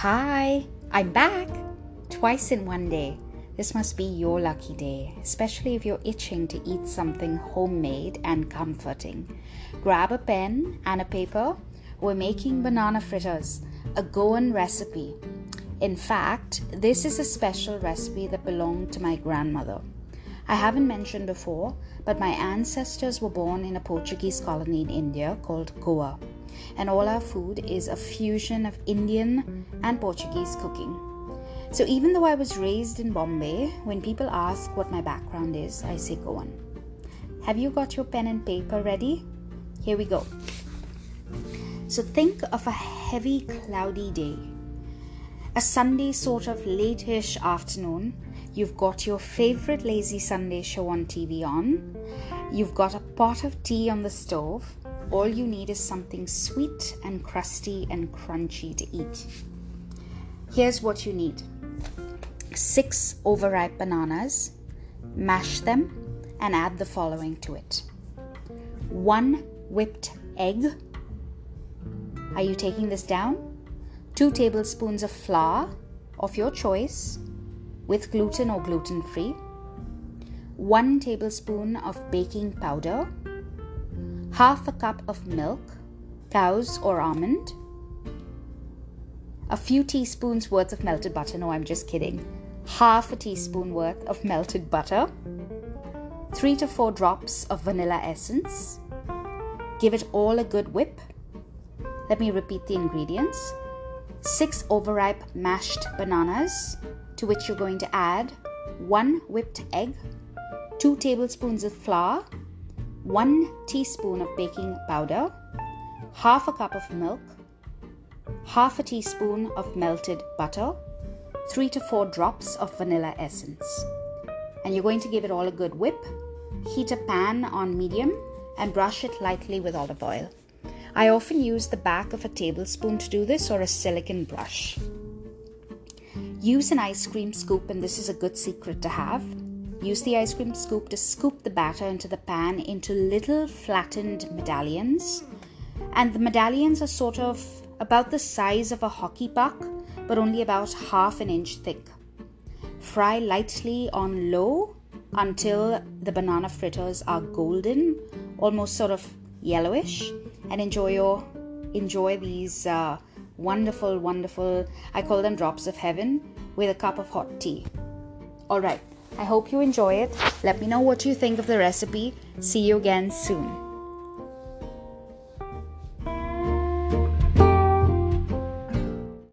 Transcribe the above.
Hi, I'm back! Twice in one day. This must be your lucky day, especially if you're itching to eat something homemade and comforting. Grab a pen and a paper. We're making banana fritters, a Goan recipe. In fact, this is a special recipe that belonged to my grandmother. I haven't mentioned before, but my ancestors were born in a Portuguese colony in India called Goa and all our food is a fusion of Indian and Portuguese cooking. So even though I was raised in Bombay, when people ask what my background is, I say Goan. Have you got your pen and paper ready? Here we go. So think of a heavy, cloudy day. A Sunday sort of late-ish afternoon. You've got your favorite lazy Sunday show on TV on. You've got a pot of tea on the stove all you need is something sweet and crusty and crunchy to eat. Here's what you need six overripe bananas, mash them, and add the following to it one whipped egg. Are you taking this down? Two tablespoons of flour of your choice with gluten or gluten free, one tablespoon of baking powder half a cup of milk, cow's or almond, a few teaspoons worth of melted butter. No, I'm just kidding. Half a teaspoon worth of melted butter, three to four drops of vanilla essence. Give it all a good whip. Let me repeat the ingredients six overripe mashed bananas, to which you're going to add one whipped egg, two tablespoons of flour 1 teaspoon of baking powder, half a cup of milk, half a teaspoon of melted butter, 3 to 4 drops of vanilla essence. And you're going to give it all a good whip. Heat a pan on medium and brush it lightly with olive oil. I often use the back of a tablespoon to do this or a silicon brush. Use an ice cream scoop, and this is a good secret to have. Use the ice cream scoop to scoop the batter into the pan into little flattened medallions. And the medallions are sort of about the size of a hockey puck, but only about half an inch thick. Fry lightly on low until the banana fritters are golden, almost sort of yellowish, and enjoy your enjoy these uh, wonderful, wonderful. I call them drops of heaven with a cup of hot tea. All right. I hope you enjoy it. Let me know what you think of the recipe. See you again soon.